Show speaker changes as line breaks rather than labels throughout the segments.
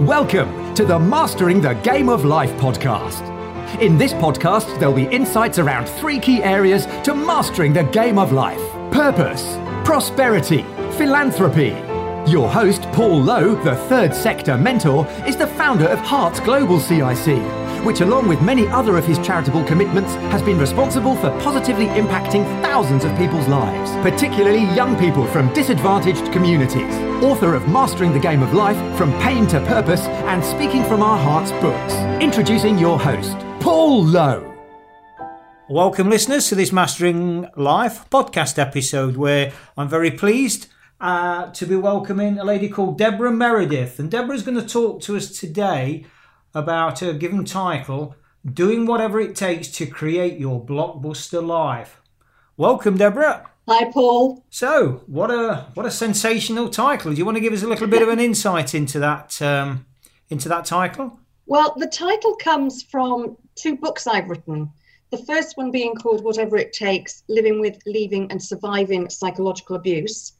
Welcome to the Mastering the Game of Life podcast. In this podcast, there'll be insights around three key areas to mastering the game of life purpose, prosperity, philanthropy. Your host, Paul Lowe, the third sector mentor, is the founder of Hearts Global CIC, which, along with many other of his charitable commitments, has been responsible for positively impacting thousands of people's lives, particularly young people from disadvantaged communities. Author of Mastering the Game of Life From Pain to Purpose and Speaking from Our Hearts books. Introducing your host, Paul Lowe.
Welcome, listeners, to this Mastering Life podcast episode where I'm very pleased uh, to be welcoming a lady called Deborah Meredith. And Deborah's going to talk to us today about her given title Doing Whatever It Takes to Create Your Blockbuster Life. Welcome, Deborah.
Hi, Paul.
So, what a what a sensational title! Do you want to give us a little bit of an insight into that um, into that title?
Well, the title comes from two books I've written. The first one being called Whatever It Takes Living with, Leaving, and Surviving Psychological Abuse.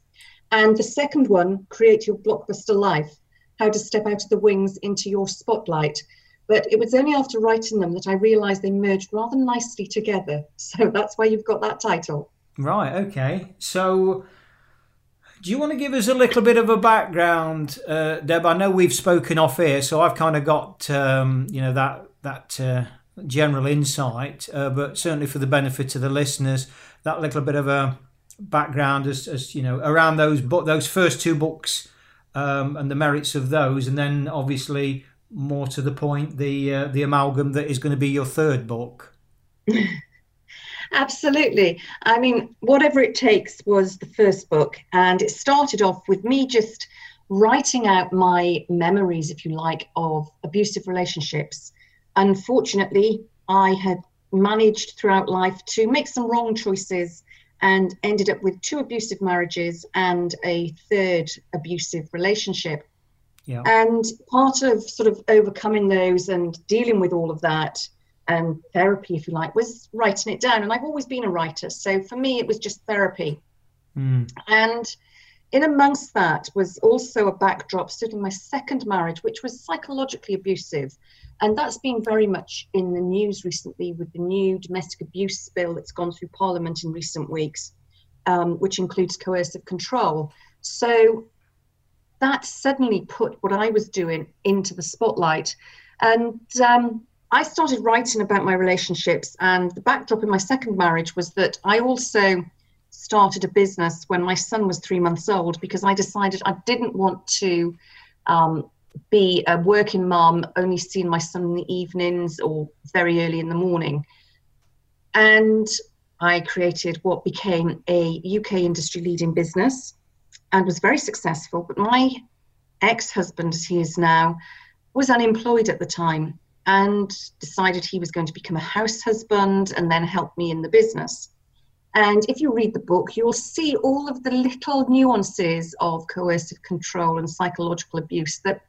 And the second one, Create Your Blockbuster Life How to Step Out of the Wings into Your Spotlight. But it was only after writing them that I realized they merged rather nicely together. So that's why you've got that title.
Right, okay. So, do you want to give us a little bit of a background, uh, Deb? I know we've spoken off here, so I've kind of got um, you know that that uh, general insight, uh, but certainly for the benefit of the listeners, that little bit of a background as, as you know around those book those first two books um, and the merits of those, and then obviously more to the point the uh, the amalgam that is going to be your third book.
Absolutely. I mean, whatever it takes was the first book, and it started off with me just writing out my memories, if you like, of abusive relationships. Unfortunately, I had managed throughout life to make some wrong choices and ended up with two abusive marriages and a third abusive relationship. Yeah. And part of sort of overcoming those and dealing with all of that and therapy, if you like, was writing it down. And I've always been a writer. So for me, it was just therapy. Mm. And in amongst that was also a backdrop, certainly my second marriage, which was psychologically abusive. And that's been very much in the news recently with the new domestic abuse bill that's gone through Parliament in recent weeks, um, which includes coercive control. So that suddenly put what I was doing into the spotlight. And um, I started writing about my relationships, and the backdrop in my second marriage was that I also started a business when my son was three months old because I decided I didn't want to um, be a working mom, only seeing my son in the evenings or very early in the morning. And I created what became a UK industry leading business and was very successful. But my ex husband, as he is now, was unemployed at the time and decided he was going to become a house husband and then help me in the business. And if you read the book, you'll see all of the little nuances of coercive control and psychological abuse that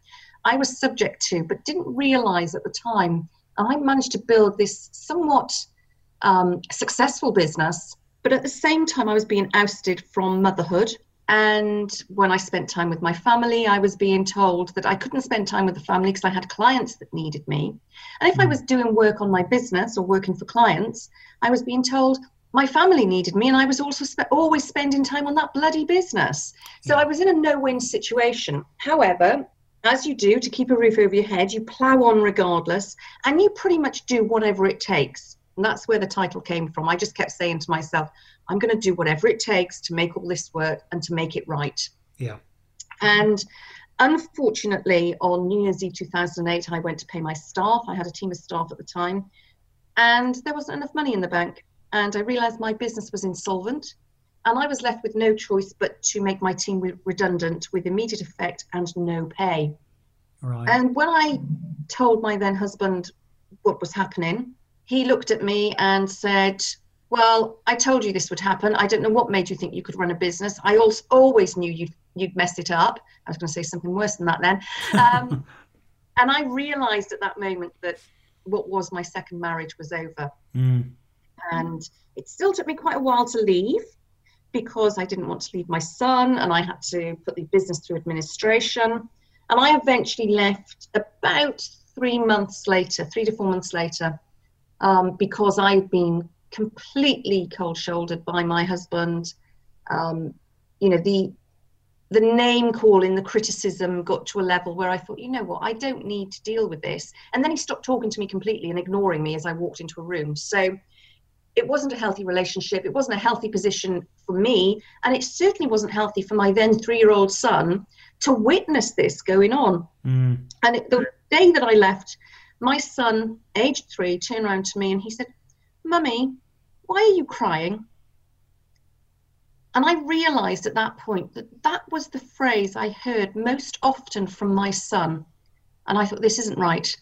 I was subject to, but didn't realize at the time. And I managed to build this somewhat um, successful business, but at the same time, I was being ousted from motherhood and when I spent time with my family, I was being told that I couldn't spend time with the family because I had clients that needed me. And if I hmm. was doing work on my business or working for clients, I was being told my family needed me and I was also spe- always spending time on that bloody business. So. I was in a no win situation. However, as you do to keep a roof over your head, you plow on regardless and you pretty much do whatever it takes. And that's where the title came from. I just kept saying to myself, I'm going to do whatever it takes to make all this work and to make it right.
Yeah.
And unfortunately, on New Year's Eve 2008, I went to pay my staff. I had a team of staff at the time, and there wasn't enough money in the bank. And I realized my business was insolvent. And I was left with no choice but to make my team re- redundant with immediate effect and no pay. Right. And when I told my then husband what was happening, he looked at me and said, well, I told you this would happen. I don't know what made you think you could run a business. I also always knew you'd, you'd mess it up. I was going to say something worse than that then. Um, and I realized at that moment that what was my second marriage was over. Mm. And it still took me quite a while to leave because I didn't want to leave my son and I had to put the business through administration. And I eventually left about three months later, three to four months later, um, because I'd been completely cold shouldered by my husband. Um, you know, the the name calling, the criticism got to a level where I thought, you know what, I don't need to deal with this. And then he stopped talking to me completely and ignoring me as I walked into a room. So it wasn't a healthy relationship. It wasn't a healthy position for me. And it certainly wasn't healthy for my then three year old son to witness this going on. Mm. And it, the day that I left, my son, aged three, turned around to me and he said, Mummy, why are you crying? And I realized at that point that that was the phrase I heard most often from my son. And I thought, this isn't right.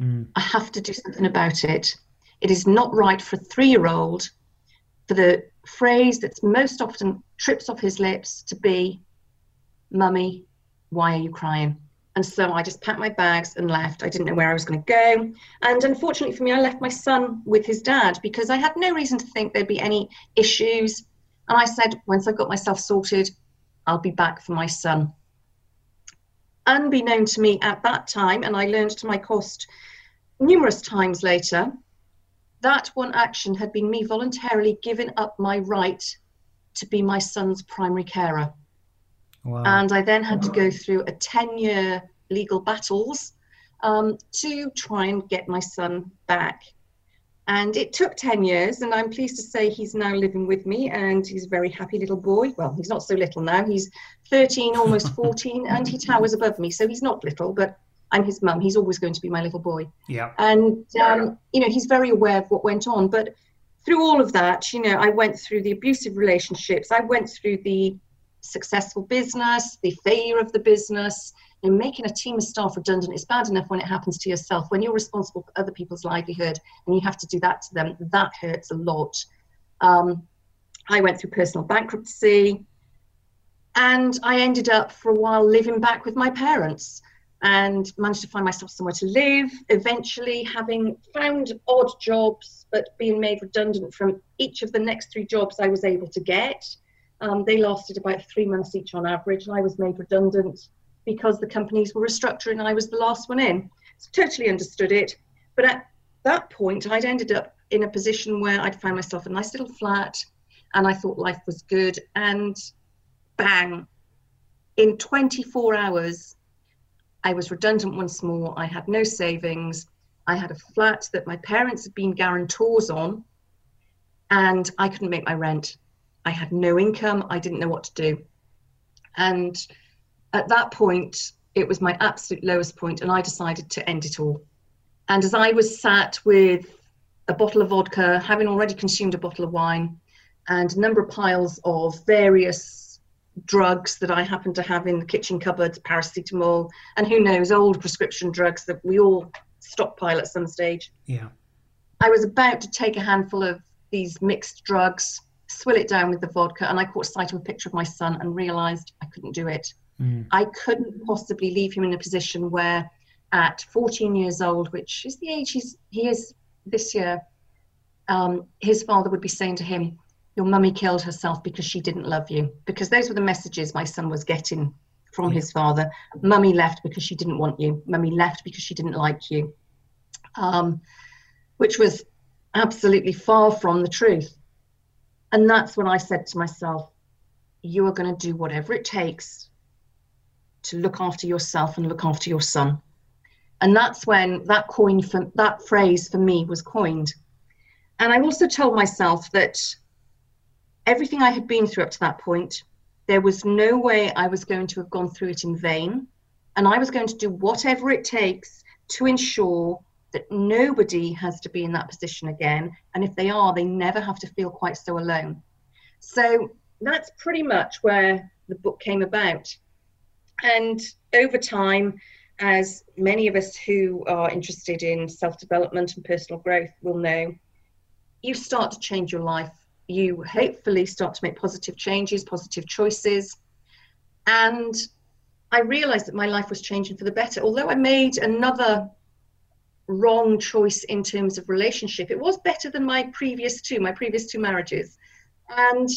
Mm. I have to do something about it. It is not right for a three year old for the phrase that's most often trips off his lips to be, Mummy, why are you crying? And so I just packed my bags and left. I didn't know where I was going to go. And unfortunately for me, I left my son with his dad because I had no reason to think there'd be any issues. And I said, once I've got myself sorted, I'll be back for my son. Unbeknown to me at that time, and I learned to my cost numerous times later, that one action had been me voluntarily giving up my right to be my son's primary carer. Wow. And I then had to go through a 10 year legal battles um, to try and get my son back. And it took 10 years, and I'm pleased to say he's now living with me, and he's a very happy little boy. Well, he's not so little now. He's 13, almost 14, and he towers above me. So he's not little, but I'm his mum. He's always going to be my little boy.
Yeah.
And, um, you know, he's very aware of what went on. But through all of that, you know, I went through the abusive relationships, I went through the successful business, the failure of the business. You know, making a team of staff redundant is bad enough when it happens to yourself. When you're responsible for other people's livelihood and you have to do that to them, that hurts a lot. Um, I went through personal bankruptcy and I ended up for a while living back with my parents and managed to find myself somewhere to live. Eventually, having found odd jobs but being made redundant from each of the next three jobs I was able to get. Um, they lasted about three months each on average, and I was made redundant because the companies were restructuring and I was the last one in. So totally understood it. But at that point, I'd ended up in a position where I'd found myself a nice little flat and I thought life was good. And bang, in 24 hours, I was redundant once more. I had no savings. I had a flat that my parents had been guarantors on, and I couldn't make my rent. I had no income. I didn't know what to do. And at that point, it was my absolute lowest point, and I decided to end it all. And as I was sat with a bottle of vodka, having already consumed a bottle of wine, and a number of piles of various drugs that I happened to have in the kitchen cupboards, paracetamol, and who knows, old prescription drugs that we all stockpile at some stage.
Yeah.
I was about to take a handful of these mixed drugs swill it down with the vodka, and I caught sight of a picture of my son and realized I couldn't do it. Mm. I couldn't possibly leave him in a position where, at 14 years old, which is the age he's, he is this year, um, his father would be saying to him, Your mummy killed herself because she didn't love you. Because those were the messages my son was getting from his father. Mummy left because she didn't want you. Mummy left because she didn't like you. Um, which was absolutely far from the truth. And that's when I said to myself, you are going to do whatever it takes to look after yourself and look after your son. And that's when that coin for that phrase for me was coined. And I also told myself that everything I had been through up to that point, there was no way I was going to have gone through it in vain. And I was going to do whatever it takes to ensure that nobody has to be in that position again. And if they are, they never have to feel quite so alone. So that's pretty much where the book came about. And over time, as many of us who are interested in self development and personal growth will know, you start to change your life. You hopefully start to make positive changes, positive choices. And I realized that my life was changing for the better. Although I made another wrong choice in terms of relationship. It was better than my previous two, my previous two marriages. And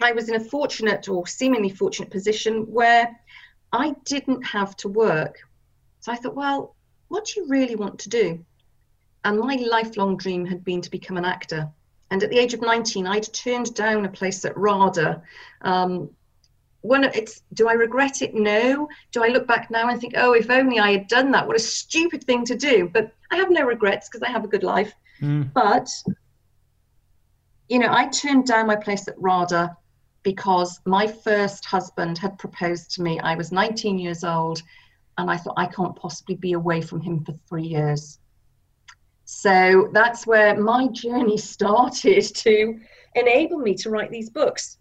I was in a fortunate or seemingly fortunate position where I didn't have to work. So I thought, well, what do you really want to do? And my lifelong dream had been to become an actor. And at the age of 19, I'd turned down a place at RADA. Um, one, it's do I regret it? No. Do I look back now and think, oh, if only I had done that? What a stupid thing to do. But I have no regrets because I have a good life. Mm. But you know, I turned down my place at RADA because my first husband had proposed to me. I was 19 years old, and I thought I can't possibly be away from him for three years. So that's where my journey started to enable me to write these books.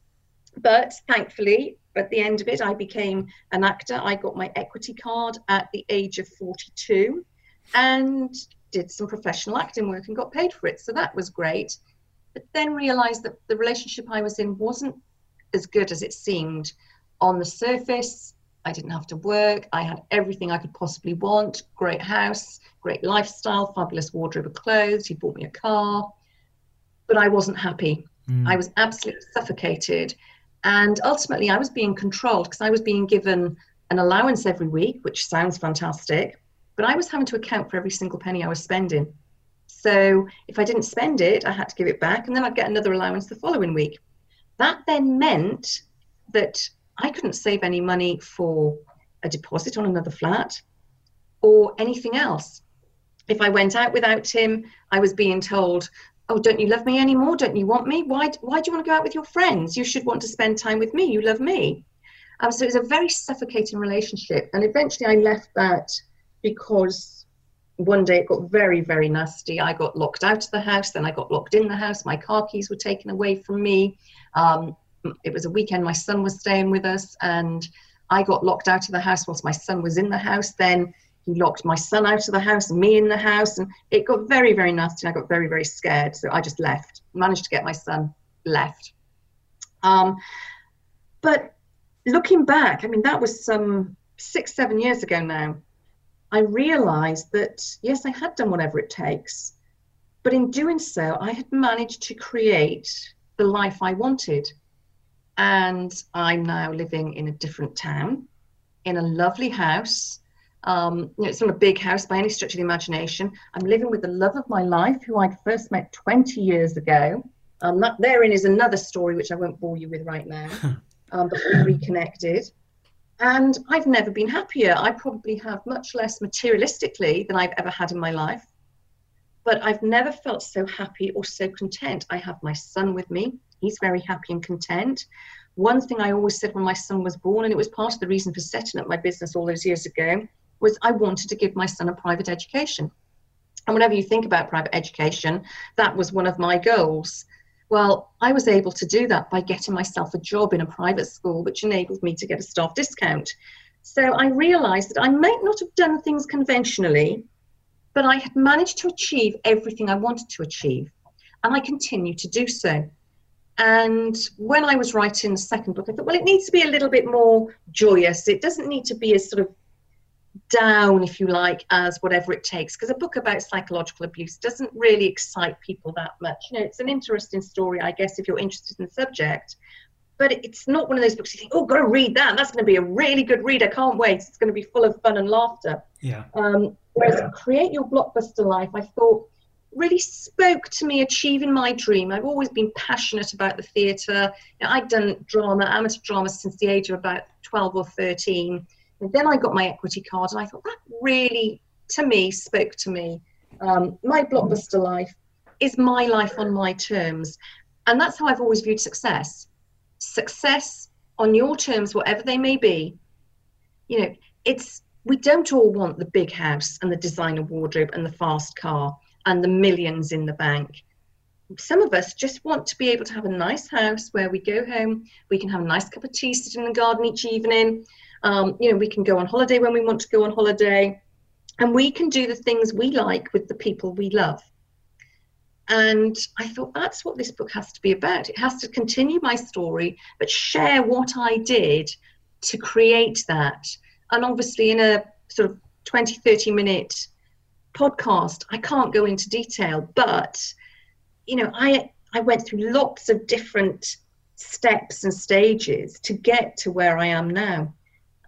But thankfully, at the end of it, I became an actor. I got my equity card at the age of 42 and did some professional acting work and got paid for it. So that was great. But then realized that the relationship I was in wasn't as good as it seemed. On the surface, I didn't have to work. I had everything I could possibly want great house, great lifestyle, fabulous wardrobe of clothes. He bought me a car. But I wasn't happy. Mm. I was absolutely suffocated. And ultimately, I was being controlled because I was being given an allowance every week, which sounds fantastic, but I was having to account for every single penny I was spending. So if I didn't spend it, I had to give it back, and then I'd get another allowance the following week. That then meant that I couldn't save any money for a deposit on another flat or anything else. If I went out without him, I was being told, oh don't you love me anymore? Don't you want me? Why why do you want to go out with your friends? You should want to spend time with me. You love me. Um, so it was a very suffocating relationship. And eventually i left that because one day it got very very nasty. I got locked out of the house. Then i got locked in the house. My car keys were taken away from me. Um, it was a weekend. My son was staying with us. And i got locked out of the house whilst my son was in the house. Then he locked my son out of the house and me in the house and it got very very nasty i got very very scared so i just left. Managed to get my son left. Um, but looking back i mean that was some six seven years ago now i realized that yes i had done whatever it takes but in doing so i had managed to create the life i wanted. And i'm now living in a different town in a lovely house um, you know, it's not a big house by any stretch of the imagination. I'm living with the love of my life, who I'd first met 20 years ago. Um, that therein is another story which I won't bore you with right now. um, but we reconnected, and I've never been happier. I probably have much less materialistically than I've ever had in my life, but I've never felt so happy or so content. I have my son with me. He's very happy and content. One thing I always said when my son was born, and it was part of the reason for setting up my business all those years ago, was I wanted to give my son a private education. And whenever you think about private education, that was one of my goals. Well, I was able to do that by getting myself a job in a private school, which enabled me to get a staff discount. So I realized that I might not have done things conventionally, but I had managed to achieve everything I wanted to achieve. And I continue to do so. And when I was writing the second book, I thought, well, it needs to be a little bit more joyous. It doesn't need to be a sort of down, if you like, as whatever it takes. Because a book about psychological abuse doesn't really excite people that much. You know, it's an interesting story, I guess, if you're interested in the subject. But it's not one of those books you think, oh, got to read that. That's going to be a really good read. I can't wait. It's going to be full of fun and laughter.
Yeah.
Um, whereas yeah. Create Your Blockbuster Life, I thought really spoke to me achieving my dream. I've always been passionate about the theatre. You know, I'd done drama, amateur drama, since the age of about 12 or 13 and then I got my equity card, and I thought that really, to me, spoke to me. Um, my blockbuster life is my life on my terms. And that's how I've always viewed success. Success on your terms, whatever they may be. You know, it's we don't all want the big house and the designer wardrobe and the fast car and the millions in the bank. Some of us just want to be able to have a nice house where we go home, we can have a nice cup of tea, sitting in the garden each evening, um, you know, we can go on holiday when we want to go on holiday, and we can do the things we like with the people we love. And I thought that's what this book has to be about. It has to continue my story, but share what I did to create that. And obviously, in a sort of 20, 30 minute podcast, I can't go into detail, but you know, I I went through lots of different steps and stages to get to where I am now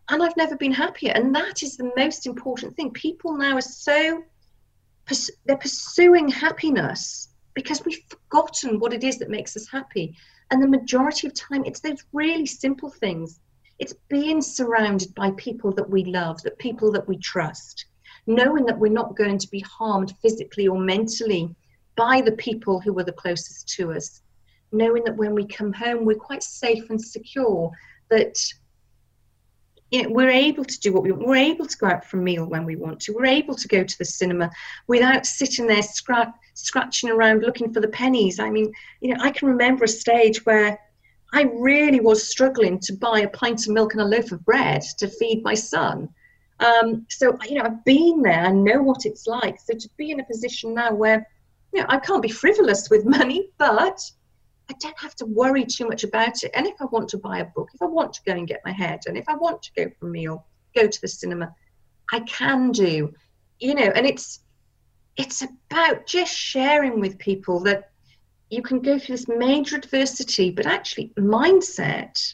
and I've never been happier. And that is the most important thing. People now are so they're pursuing happiness because we've forgotten what it is that makes us happy. And the majority of time, it's those really simple things. It's being surrounded by people that we love, that people that we trust, knowing that we're not going to be harmed physically or mentally by the people who are the closest to us, knowing that when we come home, we're quite safe and secure, that you know, we're able to do what we want. We're able to go out for a meal when we want to. We're able to go to the cinema without sitting there scra- scratching around looking for the pennies. I mean, you know, I can remember a stage where I really was struggling to buy a pint of milk and a loaf of bread to feed my son. Um, so, you know, I've been there. I know what it's like. So to be in a position now where, you know, I can't be frivolous with money, but I don't have to worry too much about it. And if I want to buy a book, if I want to go and get my hair done, if I want to go for a meal, go to the cinema, I can do. You know, and it's it's about just sharing with people that you can go through this major adversity, but actually mindset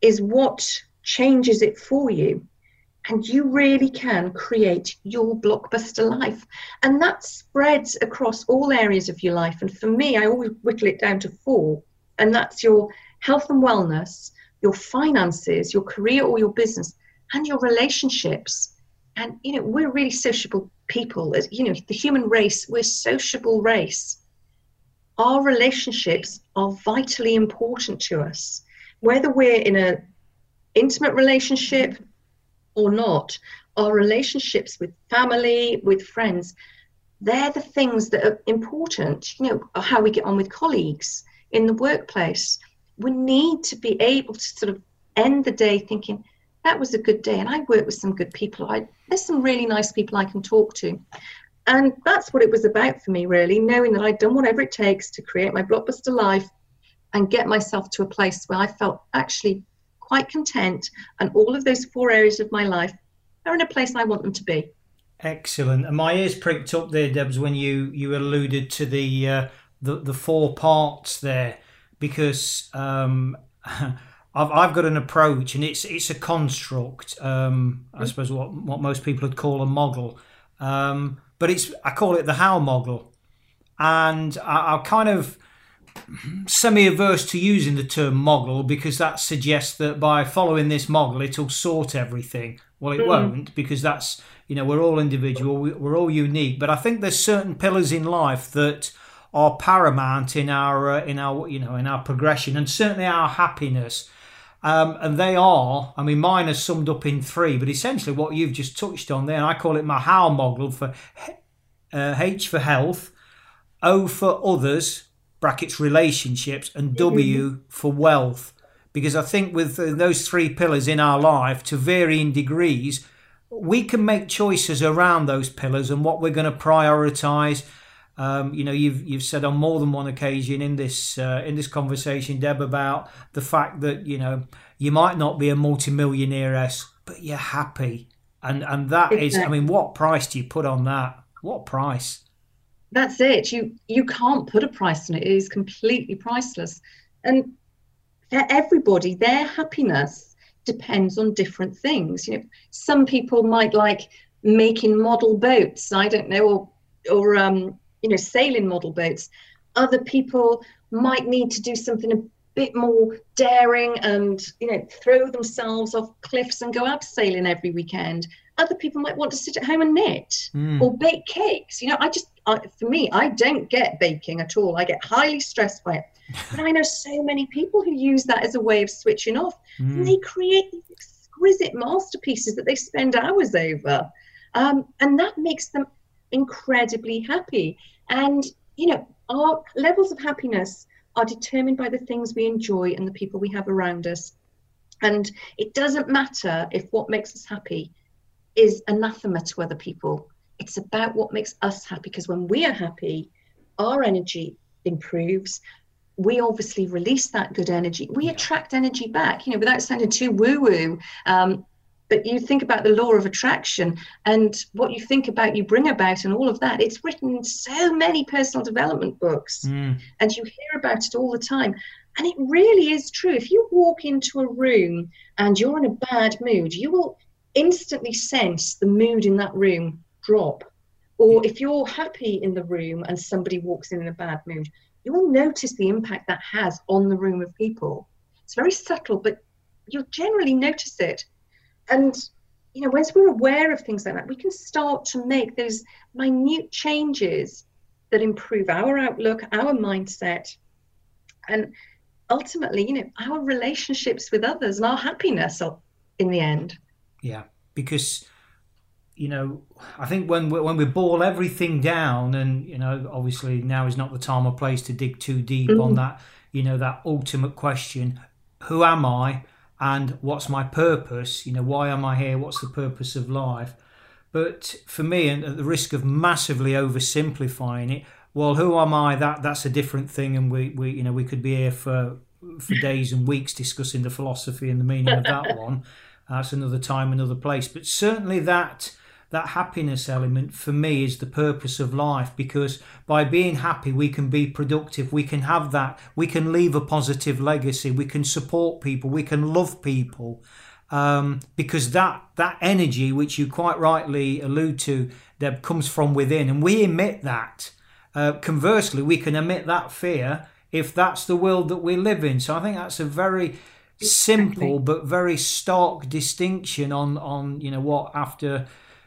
is what changes it for you and you really can create your blockbuster life. And that spreads across all areas of your life. And for me, I always whittle it down to four, and that's your health and wellness, your finances, your career or your business, and your relationships. And you know, we're really sociable people. As you know, the human race, we're sociable race. Our relationships are vitally important to us. Whether we're in a intimate relationship, or not, our relationships with family, with friends, they're the things that are important. You know, how we get on with colleagues in the workplace. We need to be able to sort of end the day thinking, that was a good day, and I work with some good people. I, there's some really nice people I can talk to. And that's what it was about for me, really, knowing that I'd done whatever it takes to create my blockbuster life and get myself to a place where I felt actually quite content, and all of those four areas of my life are in a place I want them to be.
Excellent. And my ears pricked up there, Debs, when you you alluded to the uh, the, the four parts there, because um, I've I've got an approach, and it's it's a construct. Um, I suppose what what most people would call a model, um, but it's I call it the how model, and I, I kind of semi averse to using the term model because that suggests that by following this model it'll sort everything. Well, it mm. won't because that's you know we're all individual, we're all unique. But I think there's certain pillars in life that are paramount in our uh, in our you know in our progression and certainly our happiness. Um, and they are, I mean, mine are summed up in three, but essentially what you've just touched on there, and I call it my how model for uh, H for health, O for others, brackets relationships, and W mm-hmm. for wealth. Because I think with those three pillars in our life to varying degrees, we can make choices around those pillars and what we're going to prioritize. Um, you know, you've you've said on more than one occasion in this uh, in this conversation, Deb, about the fact that you know you might not be a multimillionairess, but you're happy, and and that exactly. is, I mean, what price do you put on that? What price?
That's it. You you can't put a price on it. It is completely priceless. And for everybody, their happiness depends on different things. You know, some people might like making model boats. I don't know, or or um, you know, sailing model boats. Other people might need to do something a bit more daring and you know throw themselves off cliffs and go abseiling every weekend other people might want to sit at home and knit mm. or bake cakes. You know, I just, I, for me, I don't get baking at all. I get highly stressed by it. but I know so many people who use that as a way of switching off. Mm. And they create these exquisite masterpieces that they spend hours over. Um, and that makes them incredibly happy. And, you know, our levels of happiness are determined by the things we enjoy and the people we have around us. And it doesn't matter if what makes us happy is anathema to other people. It's about what makes us happy because when we are happy, our energy improves. We obviously release that good energy. We attract energy back, you know, without sounding too woo woo. Um, but you think about the law of attraction and what you think about, you bring about, and all of that. It's written in so many personal development books, mm. and you hear about it all the time. And it really is true. If you walk into a room and you're in a bad mood, you will instantly sense the mood in that room drop. Or if you're happy in the room and somebody walks in in a bad mood, you will notice the impact that has on the room of people. It's very subtle, but you'll generally notice it. And you know, once we're aware of things like that, we can start to make those minute changes that improve our outlook, our mindset, and ultimately, you know, our relationships with others and our happiness in the end.
Yeah, because you know, I think when we, when we boil everything down, and you know, obviously now is not the time or place to dig too deep mm-hmm. on that. You know, that ultimate question: Who am I, and what's my purpose? You know, why am I here? What's the purpose of life? But for me, and at the risk of massively oversimplifying it, well, who am I? That that's a different thing, and we, we you know we could be here for for days and weeks discussing the philosophy and the meaning of that one. That's another time, another place. But certainly that that happiness element for me is the purpose of life because by being happy we can be productive. We can have that. We can leave a positive legacy. We can support people. We can love people. Um, because that that energy which you quite rightly allude to that comes from within. And we emit that. Uh, conversely we can emit that fear if that's the world that we live in. So i think that's a very simple but very stark distinction on on you know what after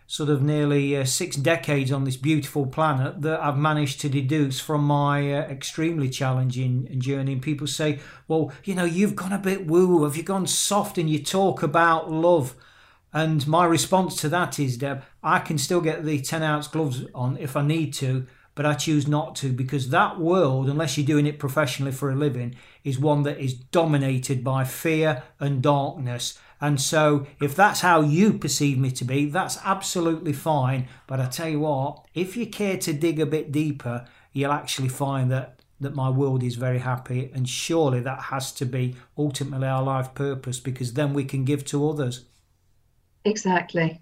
sort of nearly uh, six decades on this beautiful planet that I've managed to deduce from my uh, extremely challenging journey. And people say, well, you know, you've gone a bit woo, have you gone soft and you talk about love? And my response to that is, Deb, I can still get the 10 ounce gloves on if I need to, but I choose not to because that world, unless you're doing it professionally for a living, is one that is dominated by fear and darkness. And so, if that's how you perceive me to be, that's absolutely fine. But I tell you what, if you care to dig a bit deeper, you'll actually find that that my world is very happy. And surely that has to be ultimately our life purpose because then we can give to others.
Exactly.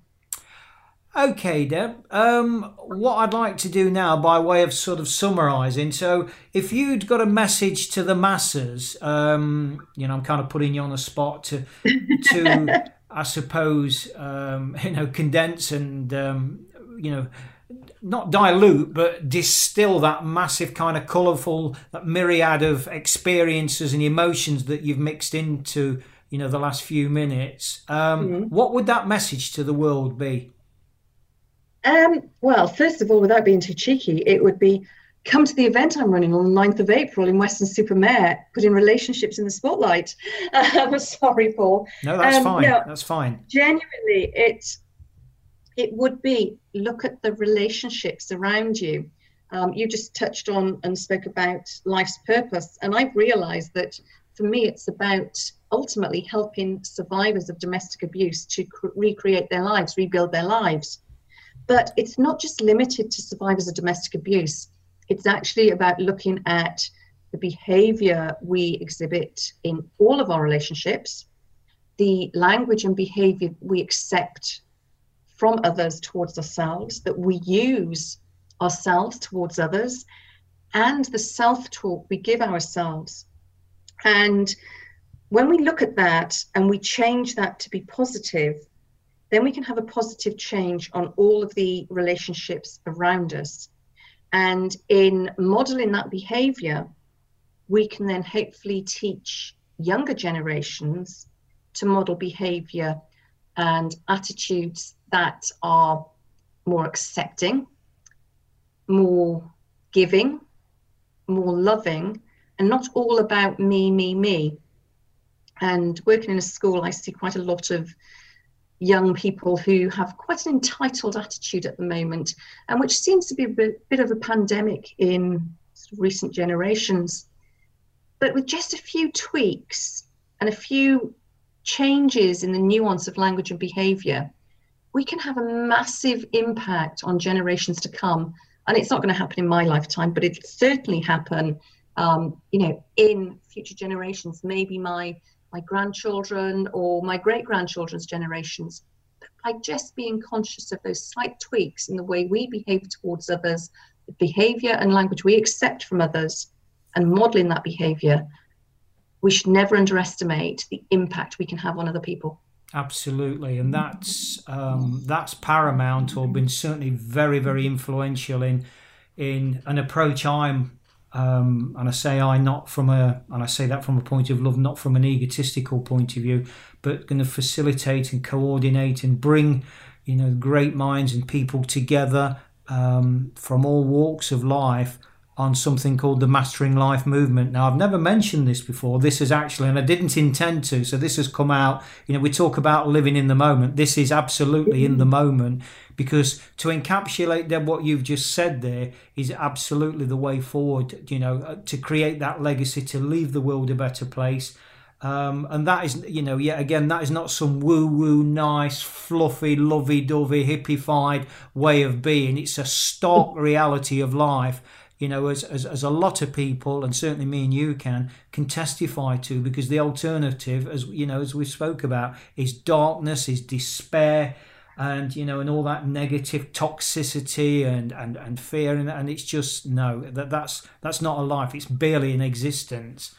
Okay, Deb. Um, what I'd like to do now, by way of sort of summarising, so if you'd got a message to the masses, um, you know, I'm kind of putting you on the spot to, to, I suppose, um, you know, condense and, um, you know, not dilute, but distill that massive kind of colourful, that myriad of experiences and emotions that you've mixed into, you know, the last few minutes. Um, mm-hmm. What would that message to the world be?
Um, well, first of all, without being too cheeky, it would be come to the event I'm running on the 9th of April in Weston-super-Mare, putting relationships in the spotlight. I'm sorry, Paul.
No, that's um, fine. No, that's fine.
Genuinely, it it would be look at the relationships around you. Um, you just touched on and spoke about life's purpose, and I've realised that for me, it's about ultimately helping survivors of domestic abuse to cr- recreate their lives, rebuild their lives. But it's not just limited to survivors of domestic abuse. It's actually about looking at the behavior we exhibit in all of our relationships, the language and behavior we accept from others towards ourselves, that we use ourselves towards others, and the self talk we give ourselves. And when we look at that and we change that to be positive, then we can have a positive change on all of the relationships around us. And in modeling that behavior, we can then hopefully teach younger generations to model behavior and attitudes that are more accepting, more giving, more loving, and not all about me, me, me. And working in a school, I see quite a lot of young people who have quite an entitled attitude at the moment, and which seems to be a bit, of a pandemic in recent generations. But with just a few tweaks and a few changes in the nuance of language and behavior, we can have a massive impact on generations to come. And it's not going to happen in my lifetime, but it'll certainly happen, um, you know, in future generations. Maybe my my grandchildren or my great grandchildren's generations by just being conscious of those slight tweaks in the way we behave towards others, the behavior and language we accept from others, and modeling that behavior, we should never underestimate the impact we can have on other people.
Absolutely, and that's um, that's paramount, or been certainly very, very influential in in an approach I'm um, and I say I not from a, and I say that from a point of love, not from an egotistical point of view, but going to facilitate and coordinate and bring, you know, great minds and people together um, from all walks of life on something called the Mastering Life movement. Now, I've never mentioned this before. This is actually, and I didn't intend to, so this has come out. You know, we talk about living in the moment. This is absolutely in the moment because to encapsulate what you've just said there is absolutely the way forward, you know, uh, to create that legacy, to leave the world a better place. Um, and that is, you know, yet again, that is not some woo woo, nice, fluffy, lovey dovey, hippified way of being. It's a stark reality of life you know, as, as, as a lot of people, and certainly me and you can, can testify to, because the alternative, as you know, as we spoke about, is darkness, is despair, and you know, and all that negative toxicity and and, and fear, and, and it's just no, that that's that's not a life. It's barely an existence.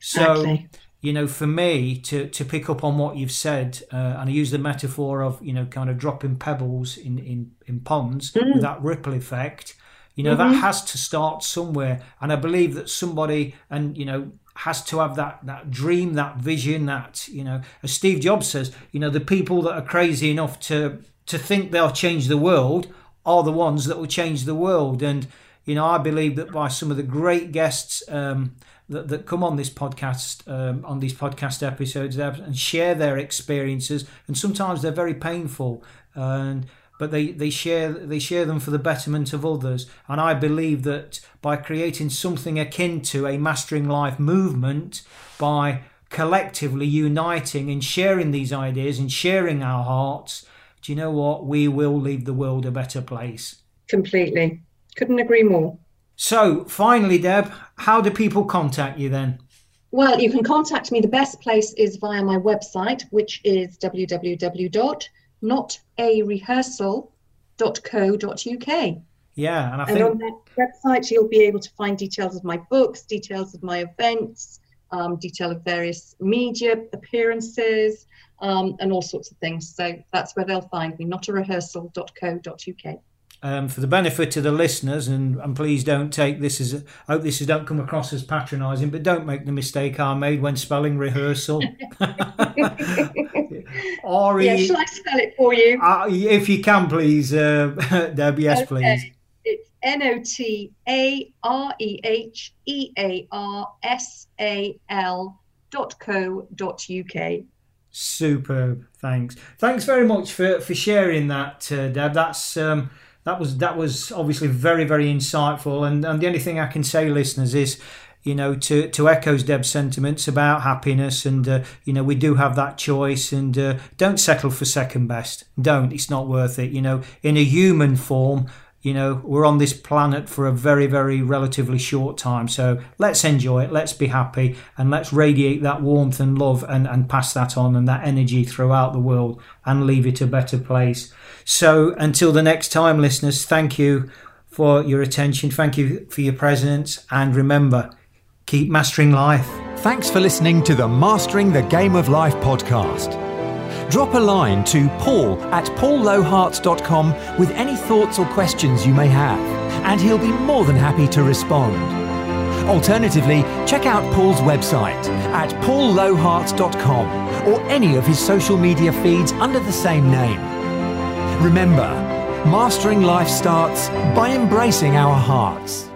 So. Exactly. You know, for me to, to pick up on what you've said, uh, and I use the metaphor of you know kind of dropping pebbles in in, in ponds mm. with that ripple effect, you know, mm-hmm. that has to start somewhere. And I believe that somebody, and, you know, has to have that that dream, that vision, that, you know, as Steve Jobs says, you know, the people that are crazy enough to to think they'll change the world are the ones that will change the world. And, you know, I believe that by some of the great guests um, that, that come on this podcast, um, on these podcast episodes, and share their experiences, and sometimes they're very painful. And but they, they share they share them for the betterment of others. And I believe that by creating something akin to a mastering life movement, by collectively uniting and sharing these ideas and sharing our hearts, do you know what? We will leave the world a better place.
Completely. Couldn't agree more.
So, finally, Deb, how do people contact you then?
Well, you can contact me. The best place is via my website, which is www not a
Yeah,
and I think on that website you'll be able to find details of my books, details of my events, um, detail of various media appearances, um, and all sorts of things. So that's where they'll find me, not a rehearsal.co.uk
um, for the benefit of the listeners, and, and please don't take this as I hope this is don't come across as patronising, but don't make the mistake I made when spelling rehearsal.
R-E- yeah, shall I spell it for you?
Uh, if you can, please, uh, Deb. Yes, okay. please.
It's N O T A R E H E A R S A L dot co dot uk.
Superb. Thanks. Thanks very much for, for sharing that, uh, Deb. That's um, that was that was obviously very very insightful. And, and the only thing i can say listeners is you know to to echo deb's sentiments about happiness and uh, you know we do have that choice and uh, don't settle for second best. Don't. It's not worth it. You know in a human form you know we're on this planet for a very very relatively short time. So let's enjoy it. Let's be happy and let's radiate that warmth and love and, and pass that on and that energy throughout the world and leave it a better place so until the next time listeners thank you for your attention thank you for your presence and remember keep mastering life
thanks for listening to the mastering the game of life podcast drop a line to paul at paullowehearts.com with any thoughts or questions you may have, and he'll be more than happy to respond. Alternatively, check out Paul's website at paullowehearts.com or any of his social media feeds under the same name. Remember, mastering life starts by embracing our hearts.